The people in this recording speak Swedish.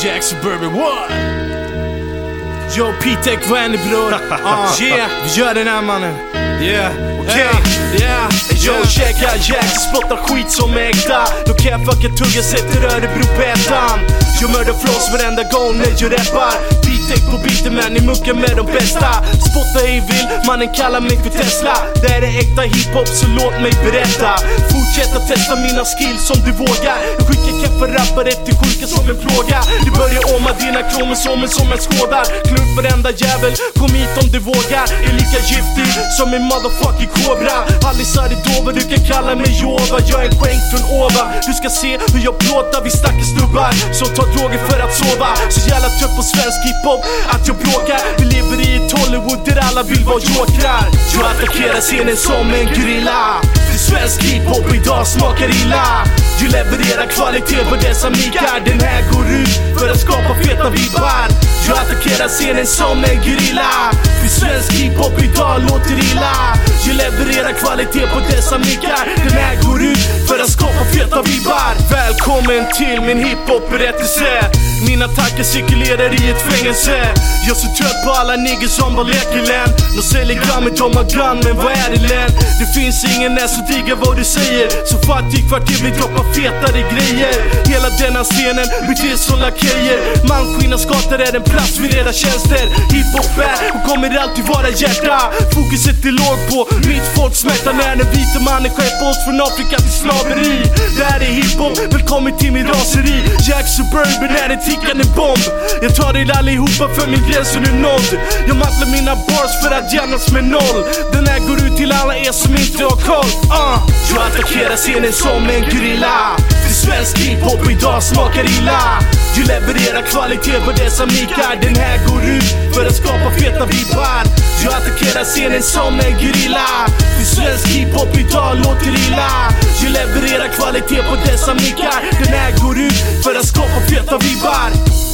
Jack Suburban, what? Yo P-Tech, vad ni bror? uh, yeah, vi gör den här mannen. Yeah, okej. Okay. Yeah, yo checka Jack, spottar skit som är äkta. Då kan jag fucka tugga, sätter Örebro på ettan. Jag mördar floss varenda gång när jag rappar. P-Tech på beaten man, ni muckar med de bästa. Spotta ej vill, mannen kallar mig för Tesla. Det här är äkta hiphop så låt mig berätta. Fortsätta testa mina skills om du vågar. Jag skickar kaffe rappare till sjuka som en plåga. Du börjar åma dina kromosomer som en skådar. Klä upp varenda jävel, kom hit om du vågar. Är lika giftig som en motherfucking kobra. Hallisar är dover, du kan kalla mig Jova. Jag är en skänk från ovan. Du ska se hur jag plåtar, vi stackars snubbar som tar droger för att sova. Så jävla trött på svensk hiphop att jag bråkar. Vi lever i ett Hollywood där alla vill vara jokrar. Jag attackerar scenen som en gorilla. Svensk hiphop idag smakar illa. Jag levererar kvalitet på dessa mickar. Den här går ut för att skapa feta vibbar. Jag attackerar scenen som en gorilla. För svensk hiphop idag låter illa. Jag levererar kvalitet på dessa mickar. Den här går ut för att skapa feta vibbar. Välkommen till min hiphop-berättelse. Mina tankar cirkulerar i ett fängelse. Jag är så trött på alla niggas som bara leker län. De säljer grammet, de har grann, men vad är det län? Det finns ingen där som diggar vad du säger. Så fattig kvarter, vi droppa fetare grejer. Hela denna scenen beter som lakejer. Malmskillnadsgatan är en plats vid era tjänster. Hiphop är och kommer alltid vara hjärta. Fokuset är lågt på mitt folks smärta när den vita mannen skärper oss från Afrika till slav det här är hiphop, välkommen till min raseri. Jack Suburban är en tickande bomb. Jag tar er allihopa för min gräns är nu nådd. Jag mantlar mina bars för att jämnas med noll. Den här går ut till alla er som inte har koll. Uh. Jag attackerar scenen som en gorilla. För svensk hiphop idag smakar illa. Jag levererar kvalitet på dessa mickar. Den här går ut för att skapa feta vibbar. Jag attackerar scenen som en gorilla. Svensk hiphop idag låter illa. Jag levererar kvalitet på dessa mickar. Den här går ut för att skapa feta vibbar.